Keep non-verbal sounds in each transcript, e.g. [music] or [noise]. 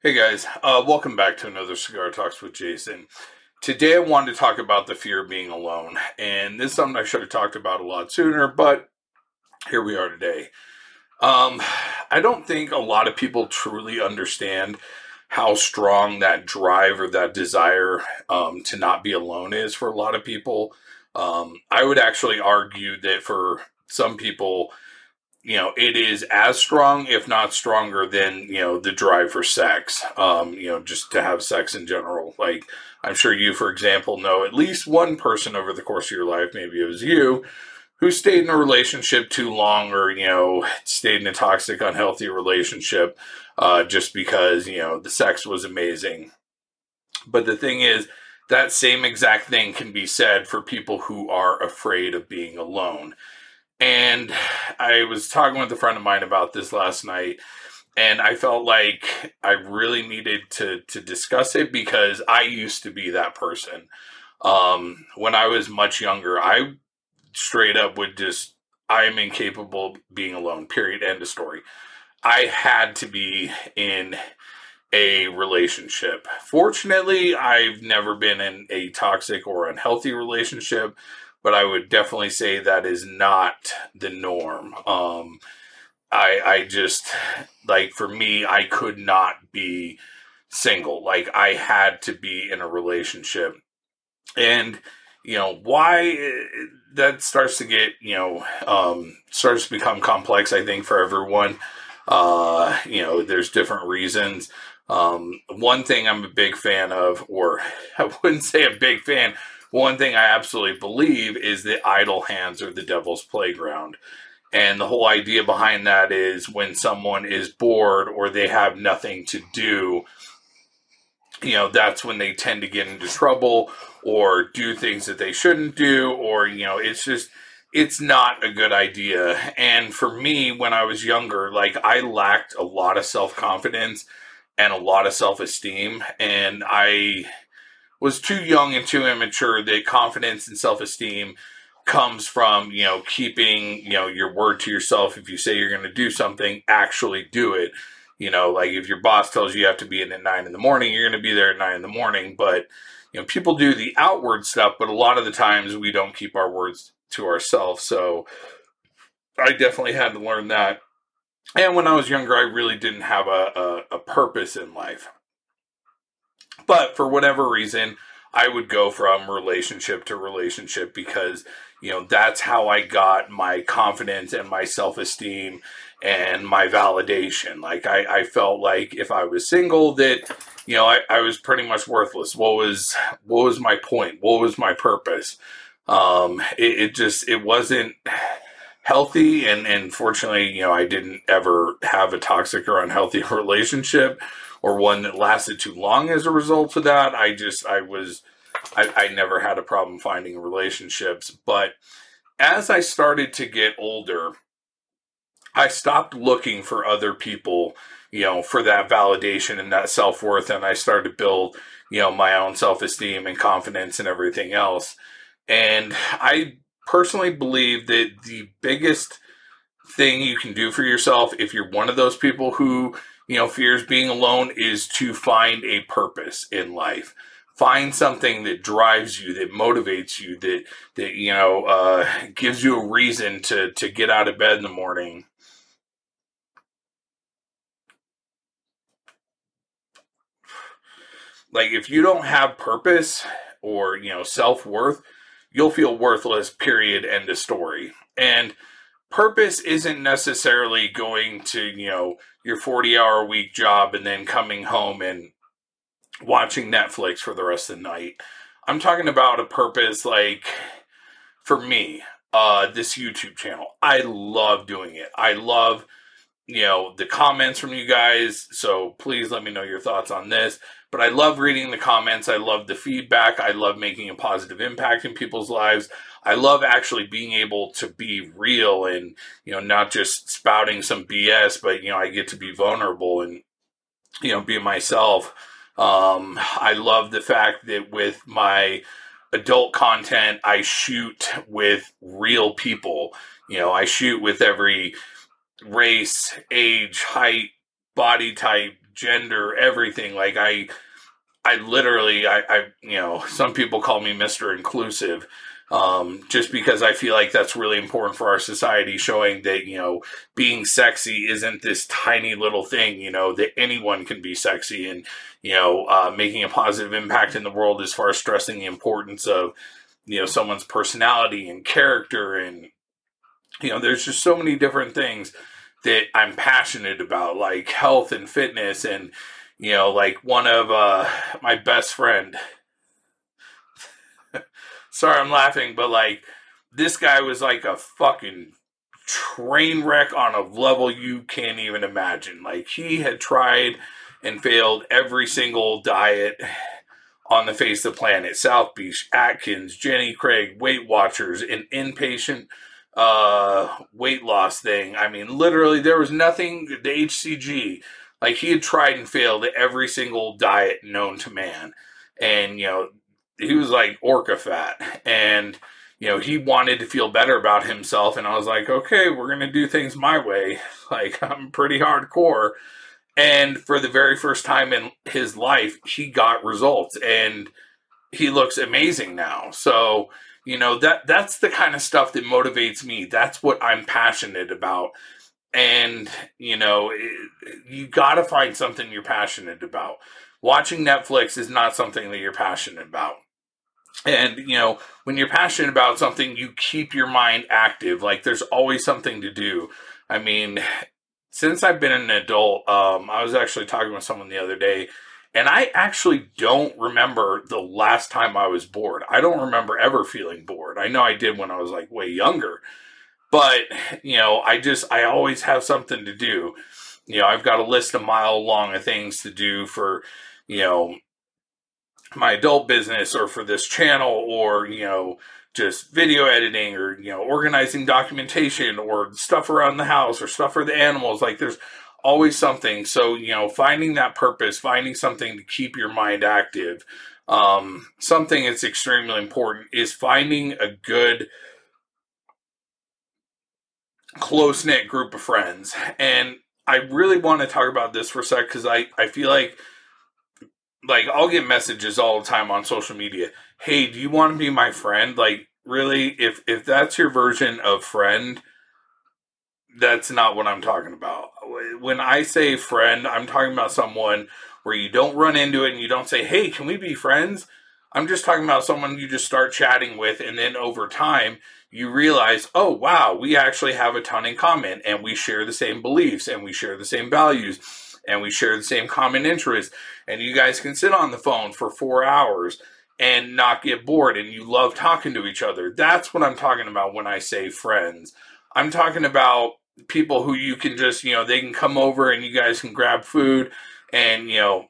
Hey guys, uh, welcome back to another Cigar Talks with Jason. Today I wanted to talk about the fear of being alone, and this is something I should have talked about a lot sooner, but here we are today. Um, I don't think a lot of people truly understand how strong that drive or that desire um, to not be alone is for a lot of people. Um, I would actually argue that for some people, you know, it is as strong, if not stronger, than you know the drive for sex. Um, you know, just to have sex in general. Like I'm sure you, for example, know at least one person over the course of your life. Maybe it was you who stayed in a relationship too long, or you know, stayed in a toxic, unhealthy relationship uh, just because you know the sex was amazing. But the thing is, that same exact thing can be said for people who are afraid of being alone and I was talking with a friend of mine about this last night, and I felt like I really needed to to discuss it because I used to be that person. Um, when I was much younger, I straight up would just I am incapable of being alone. Period. End of story. I had to be in a relationship. Fortunately, I've never been in a toxic or unhealthy relationship but I would definitely say that is not the norm. Um, I I just like for me, I could not be single. Like I had to be in a relationship, and you know why that starts to get you know um, starts to become complex. I think for everyone, uh, you know, there's different reasons. Um, one thing I'm a big fan of, or [laughs] I wouldn't say a big fan, one thing I absolutely believe is that idle hands are the devil's playground. And the whole idea behind that is when someone is bored or they have nothing to do, you know, that's when they tend to get into trouble or do things that they shouldn't do, or, you know, it's just, it's not a good idea. And for me, when I was younger, like I lacked a lot of self confidence and a lot of self esteem. And I, was too young and too immature that confidence and self-esteem comes from you know keeping you know your word to yourself. If you say you're going to do something actually do it. You know like if your boss tells you you have to be in at nine in the morning you're going to be there at nine in the morning. But you know people do the outward stuff but a lot of the times we don't keep our words to ourselves. So i definitely had to learn that. And when i was younger i really didn't have a, a, a purpose in life but for whatever reason, I would go from relationship to relationship because, you know, that's how I got my confidence and my self esteem and my validation. Like, I, I felt like if I was single, that, you know, I, I was pretty much worthless. What was, what was my point? What was my purpose? Um, it, it just, it wasn't healthy. And, and fortunately, you know, I didn't ever have a toxic or unhealthy [laughs] relationship or one that lasted too long as a result of that. I just, I was, I, I never had a problem finding relationships. But as I started to get older, I stopped looking for other people, you know, for that validation and that self worth. And I started to build, you know, my own self esteem and confidence and everything else. And I personally believe that the biggest thing you can do for yourself, if you're one of those people who you know, fears being alone is to find a purpose in life. Find something that drives you, that motivates you, that that you know uh, gives you a reason to to get out of bed in the morning. Like if you don't have purpose or you know self worth, you'll feel worthless. Period. End of story. And purpose isn't necessarily going to, you know, your 40 hour week job and then coming home and watching Netflix for the rest of the night. I'm talking about a purpose like for me, uh, this YouTube channel. I love doing it. I love, you know, the comments from you guys. So please let me know your thoughts on this. But I love reading the comments. I love the feedback. I love making a positive impact in people's lives. I love actually being able to be real and, you know, not just spouting some BS, but, you know, I get to be vulnerable and, you know, be myself. Um, I love the fact that with my adult content, I shoot with real people. You know, I shoot with every race, age, height, body type, gender, everything. Like I, I literally, I, I, you know, some people call me Mister Inclusive, um, just because I feel like that's really important for our society, showing that you know being sexy isn't this tiny little thing. You know that anyone can be sexy, and you know uh, making a positive impact in the world as far as stressing the importance of you know someone's personality and character and you know there's just so many different things that I'm passionate about, like health and fitness, and you know, like one of uh, my best friend. [laughs] Sorry, I'm laughing, but like this guy was like a fucking train wreck on a level you can't even imagine. Like he had tried and failed every single diet on the face of the planet. South Beach, Atkins, Jenny Craig, Weight Watchers, an inpatient uh, weight loss thing. I mean, literally, there was nothing. The HCG, like he had tried and failed every single diet known to man, and you know, he was like orca fat, and you know, he wanted to feel better about himself, and I was like, okay, we're gonna do things my way. [laughs] Like I'm pretty hardcore. And for the very first time in his life, he got results and he looks amazing now. So, you know that that's the kind of stuff that motivates me. That's what i'm passionate about. And you know it, you got to find something you're passionate about. Watching netflix is not something that you're passionate about. And you know when you're passionate about something you keep your mind active. Like there's always something to do. I mean since i've been an adult um, i was actually talking with someone the other day and I actually don't remember the last time I was bored. I don't remember ever feeling bored. I know I did when I was like way younger. But, you know, I just, I always have something to do. You know, I've got a list a mile long of things to do for, you know, my adult business or for this channel or, you know, just video editing or, you know, organizing documentation or stuff around the house or stuff for the animals. Like there's always something. So, you know, finding that purpose, finding something to keep your mind active. Um, something that's extremely important is finding a good, close knit group of friends. And I really want to talk about this for a sec because I, I feel like like I'll get messages all the time on social media. Hey, do you want to be my friend? Like really if if that's your version of friend, that's not what I'm talking about. When I say friend, I'm talking about someone where you don't run into it and you don't say, "Hey, can we be friends?" I'm just talking about someone you just start chatting with and then over time you realize, "Oh, wow, we actually have a ton in common and we share the same beliefs and we share the same values and we share the same common interests and you guys can sit on the phone for 4 hours." and not get bored and you love talking to each other. That's what I'm talking about when I say friends. I'm talking about people who you can just, you know, they can come over and you guys can grab food and, you know,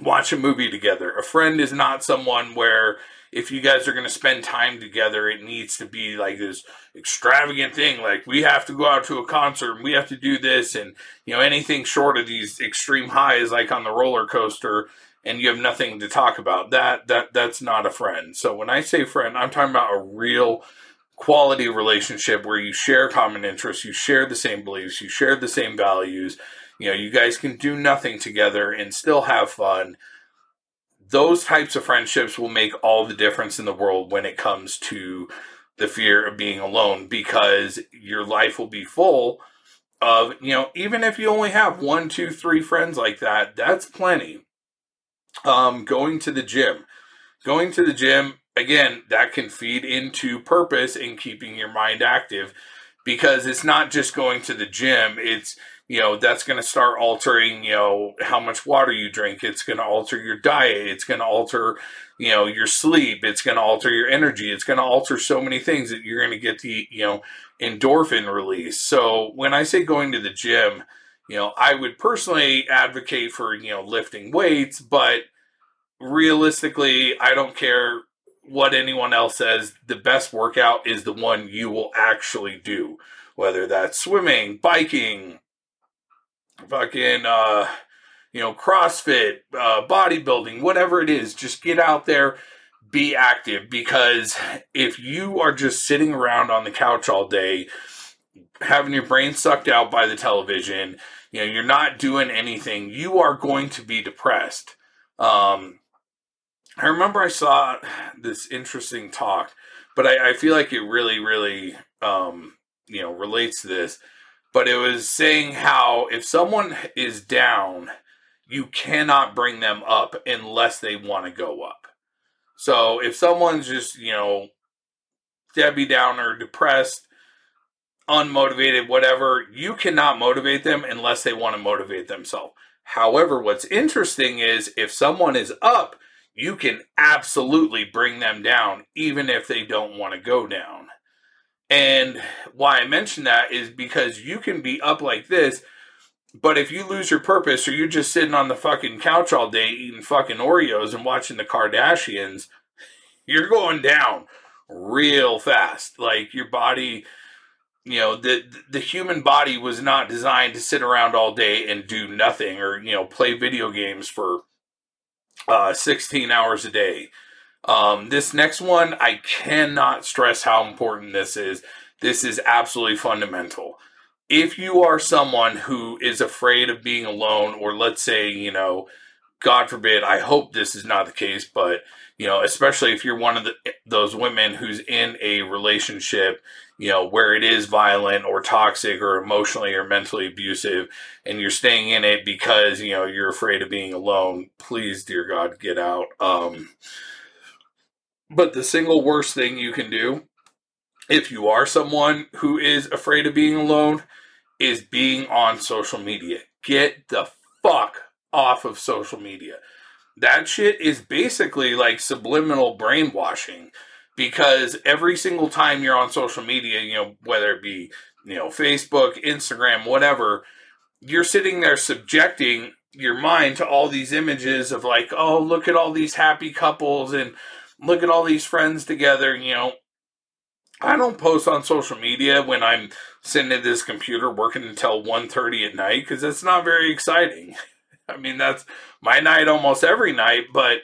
watch a movie together. A friend is not someone where if you guys are going to spend time together, it needs to be like this extravagant thing. Like we have to go out to a concert and we have to do this. And, you know, anything short of these extreme highs, like on the roller coaster, and you have nothing to talk about that, that, that's not a friend. So when I say friend, I'm talking about a real quality relationship where you share common interests, you share the same beliefs, you share the same values. You know, you guys can do nothing together and still have fun. Those types of friendships will make all the difference in the world when it comes to the fear of being alone because your life will be full of, you know, even if you only have one, two, three friends like that, that's plenty. Um, going to the gym. Going to the gym again, that can feed into purpose in keeping your mind active because it's not just going to the gym. It's, you know, that's going to start altering, you know, how much water you drink. It's going to alter your diet. It's going to alter, you know, your sleep. It's going to alter your energy. It's going to alter so many things that you're going to get the, you know, endorphin release. So when I say going to the gym, you know, I would personally advocate for, you know, lifting weights, but realistically, I don't care what anyone else says, the best workout is the one you will actually do. Whether that's swimming, biking, fucking, uh, you know, CrossFit, uh, bodybuilding, whatever it is, just get out there, be active. Because if you are just sitting around on the couch all day, having your brain sucked out by the television, you know, you're not doing anything, you are going to be depressed. Um, I remember I saw this interesting talk, but I, I feel like it really, really, um, you know, relates to this. But it was saying how if someone is down, you cannot bring them up unless they want to go up. So if someone's just, you know, Debbie Downer, depressed, unmotivated, whatever, you cannot motivate them unless they want to motivate themselves. However, what's interesting is if someone is up, you can absolutely bring them down, even if they don't want to go down. And why I mention that is because you can be up like this, but if you lose your purpose or you're just sitting on the fucking couch all day eating fucking Oreos and watching the Kardashians, you're going down real fast. Like your body you know the the human body was not designed to sit around all day and do nothing or you know play video games for uh, 16 hours a day. Um, this next one i cannot stress how important this is. This is absolutely fundamental. If you are someone who is afraid of being alone or let's say you know god forbid i hope this is not the case but you know especially if you're one of the, those women who's in a relationship you know, where it is violent or toxic or emotionally or mentally abusive, and you're staying in it because, you know, you're afraid of being alone, please, dear God, get out. Um, but the single worst thing you can do, if you are someone who is afraid of being alone, is being on social media. Get the fuck off of social media. That shit is basically like subliminal brainwashing because every single time you're on social media, you know, whether it be, you know, Facebook, Instagram, whatever, you're sitting there subjecting your mind to all these images of like, oh, look at all these happy couples and look at all these friends together, you know. I don't post on social media when I'm sitting at this computer working until 1.30 at night because it's not very exciting. [laughs] I mean, that's my night almost every night, but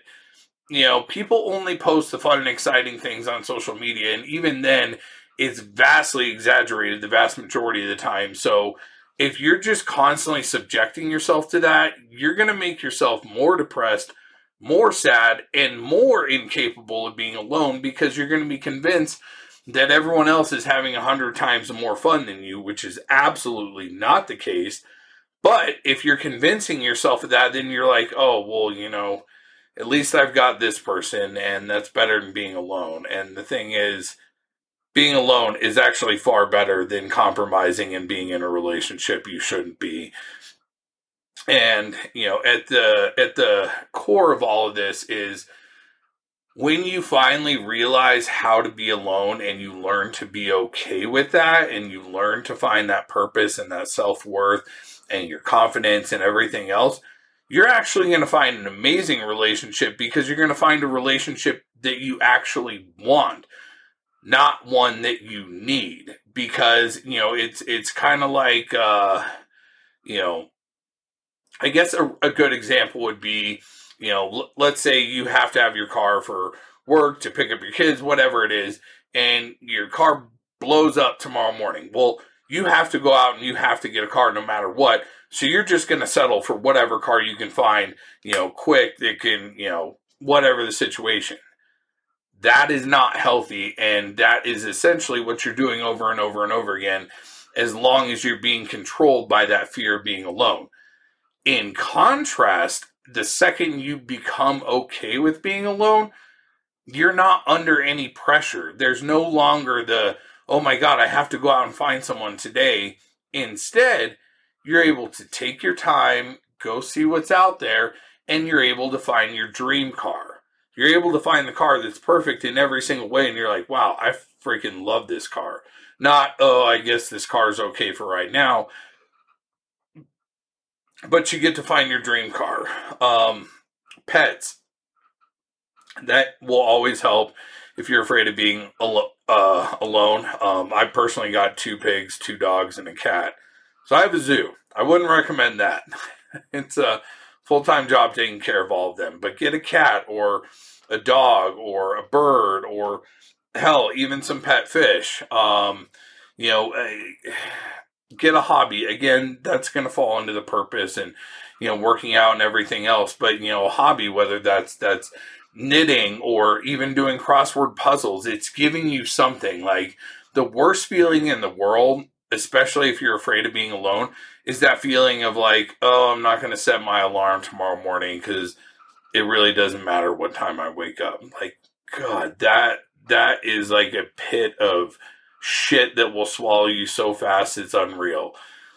you know, people only post the fun and exciting things on social media, and even then, it's vastly exaggerated the vast majority of the time. So, if you're just constantly subjecting yourself to that, you're going to make yourself more depressed, more sad, and more incapable of being alone because you're going to be convinced that everyone else is having a hundred times more fun than you, which is absolutely not the case. But if you're convincing yourself of that, then you're like, oh, well, you know, at least I've got this person, and that's better than being alone. And the thing is, being alone is actually far better than compromising and being in a relationship you shouldn't be. And you know, at the at the core of all of this is when you finally realize how to be alone and you learn to be okay with that and you learn to find that purpose and that self-worth and your confidence and everything else you're actually going to find an amazing relationship because you're going to find a relationship that you actually want not one that you need. Because you know it's it's kind of like uh you know i guess a, a good example would be you know l- let's say you have to have your car for work to pick up your kids whatever it is and your car blows up tomorrow morning. Well you have to go out and you have to get a car no matter what so you're just going to settle for whatever car you can find, you know, quick that can, you know, whatever the situation. That is not healthy. And that is essentially what you're doing over and over and over again, as long as you're being controlled by that fear of being alone. In contrast, the second you become okay with being alone, you're not under any pressure. There's no longer the, oh my God, I have to go out and find someone today. Instead, you're able to take your time, go see what's out there, and you're able to find your dream car. You're able to find the car that's perfect in every single way, and you're like, wow, I freaking love this car. Not, oh, I guess this car is okay for right now. But you get to find your dream car. Um, pets. That will always help if you're afraid of being al- uh, alone. Um, I personally got two pigs, two dogs, and a cat. So I have a zoo. I wouldn't recommend that. [laughs] it's a full time job taking care of all of them. But get a cat or a dog or a bird or hell, even some pet fish. Um, you know, [sighs] get a hobby. Again, that's going to fall into the purpose and you know working out and everything else. But you know, a hobby, whether that's that's knitting or even doing crossword puzzles, it's giving you something. Like the worst feeling in the world, especially if you're afraid of being alone, is that feeling of like, oh, I'm not going to set my alarm tomorrow morning because it really doesn't matter what time I wake up. Like, God, that that is like a pit of shit that will swallow you so fast it's unreal.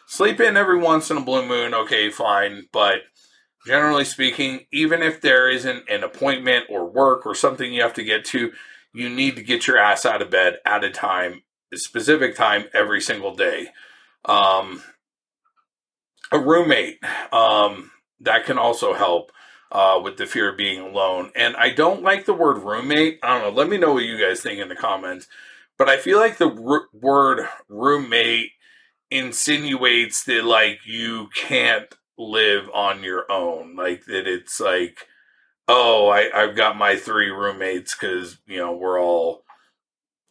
Sleep in every once in a blue moon, okay, fine, but generally speaking, even if there isn't an appointment or work or something you have to get to, you need to get your ass out of bed at a time, a specific time every single day. Um, a roommate, um, that can also help uh, with the fear of being alone. And I don't like the word roommate. I don't know. Let me know what you guys think in the comments. But I feel like the r- word roommate insinuates that like you can't live on your own. Like that it's like, oh, I, I've got my three roommates because, you know, we're all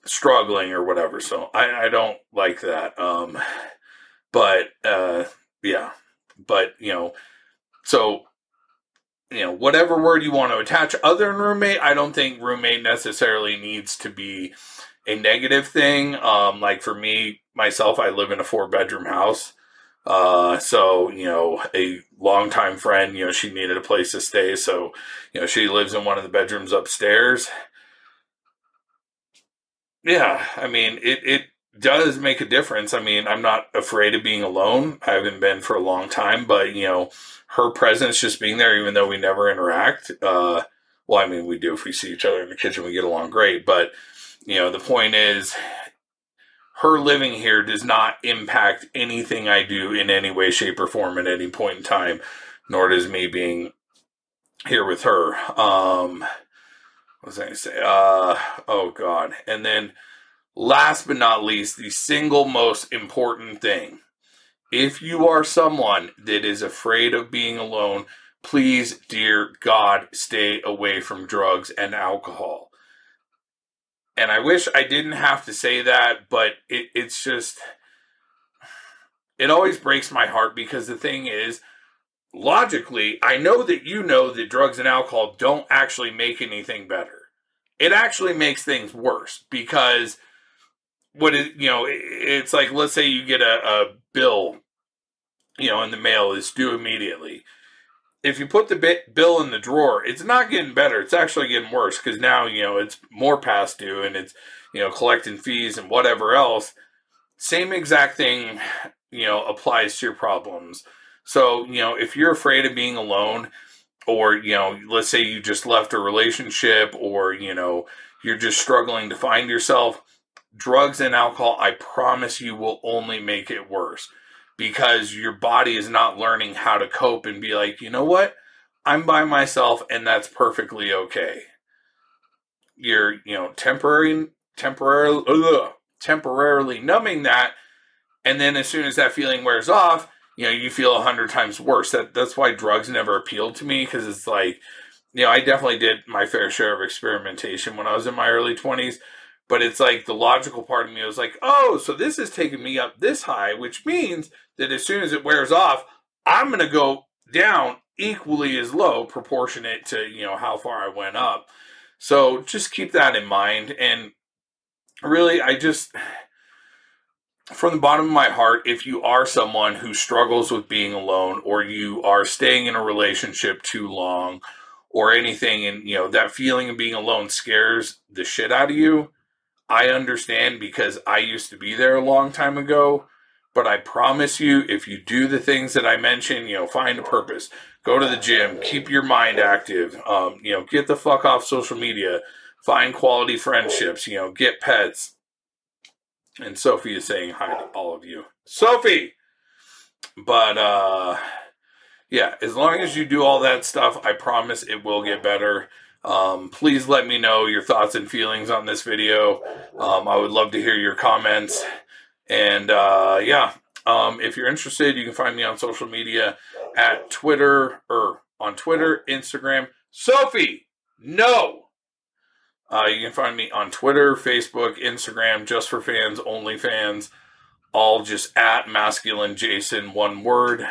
struggling or whatever. So I, I don't like that. Um, but uh, yeah, but you know, so you know, whatever word you want to attach other than roommate, I don't think roommate necessarily needs to be a negative thing. Um, like for me, myself, I live in a four bedroom house. Uh, so, you know, a longtime friend, you know, she needed a place to stay. So, you know, she lives in one of the bedrooms upstairs. Yeah, I mean, it, it does make a difference. I mean, I'm not afraid of being alone. I haven't been for a long time, but, you know, her presence just being there, even though we never interact. Uh, well, I mean, we do if we see each other in the kitchen, we get along great, but, you know, the point is, her living here does not impact anything I do in any way, shape, or form at any point in time, nor does me being here with her. Um, what was I going to say? Uh, oh, God. And then, last but not least, the single most important thing. If you are someone that is afraid of being alone, please, dear God, stay away from drugs and alcohol and I wish I didn't have to say that, but it, it's just, it always breaks my heart because the thing is, logically, I know that you know that drugs and alcohol don't actually make anything better. It actually makes things worse because what is, you know, it's like, let's say you get a, a bill, you know, in the mail is due immediately if you put the bill in the drawer, it's not getting better. It's actually getting worse because now you know it's more past due and it's you know collecting fees and whatever else. Same exact thing, you know, applies to your problems. So you know, if you're afraid of being alone, or you know, let's say you just left a relationship, or you know, you're just struggling to find yourself, drugs and alcohol, I promise you, will only make it worse because your body is not learning how to cope and be like, you know what? I'm by myself and that's perfectly okay. You're, you know, temporary, temporarily, ugh, temporarily numbing that. And then as soon as that feeling wears off, you know, you feel a hundred times worse. That that's why drugs never appealed to me because it's like, you know, I definitely did my fair share of experimentation when I was in my early twenties, but it's like the logical part of me was like, oh, so this is taking me up this high, which means that as soon as it wears off, I'm going to go down equally as low, proportionate to, you know, how far I went up. So just keep that in mind. And really, I just, from the bottom of my heart, if you are someone who struggles with being alone or you are staying in a relationship too long or anything, and, you know, that feeling of being alone scares the shit out of you, I understand because I used to be there a long time ago. But I promise you, if you do the things that I mentioned, you know, find a purpose, go to the gym, keep your mind active, um, you know, get the fuck off social media, find quality friendships, you know, get pets. And Sophie is saying hi to all of you. Sophie! But, uh, yeah, as long as you do all that stuff, I promise it will get better. Um, please let me know your thoughts and feelings on this video. Um, I would love to hear your comments. And uh, yeah, um, if you're interested, you can find me on social media at Twitter or on Twitter, Instagram. Sophie, no. Uh, you can find me on Twitter, Facebook, Instagram, just for fans, OnlyFans, all just at masculine Jason, one word.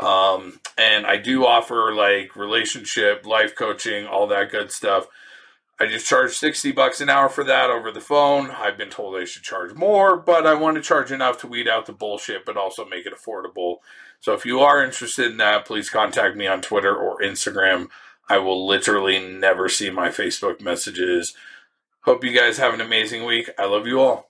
Um, and I do offer like relationship, life coaching, all that good stuff. I just charge 60 bucks an hour for that over the phone. I've been told I should charge more, but I want to charge enough to weed out the bullshit, but also make it affordable. So if you are interested in that, please contact me on Twitter or Instagram. I will literally never see my Facebook messages. Hope you guys have an amazing week. I love you all.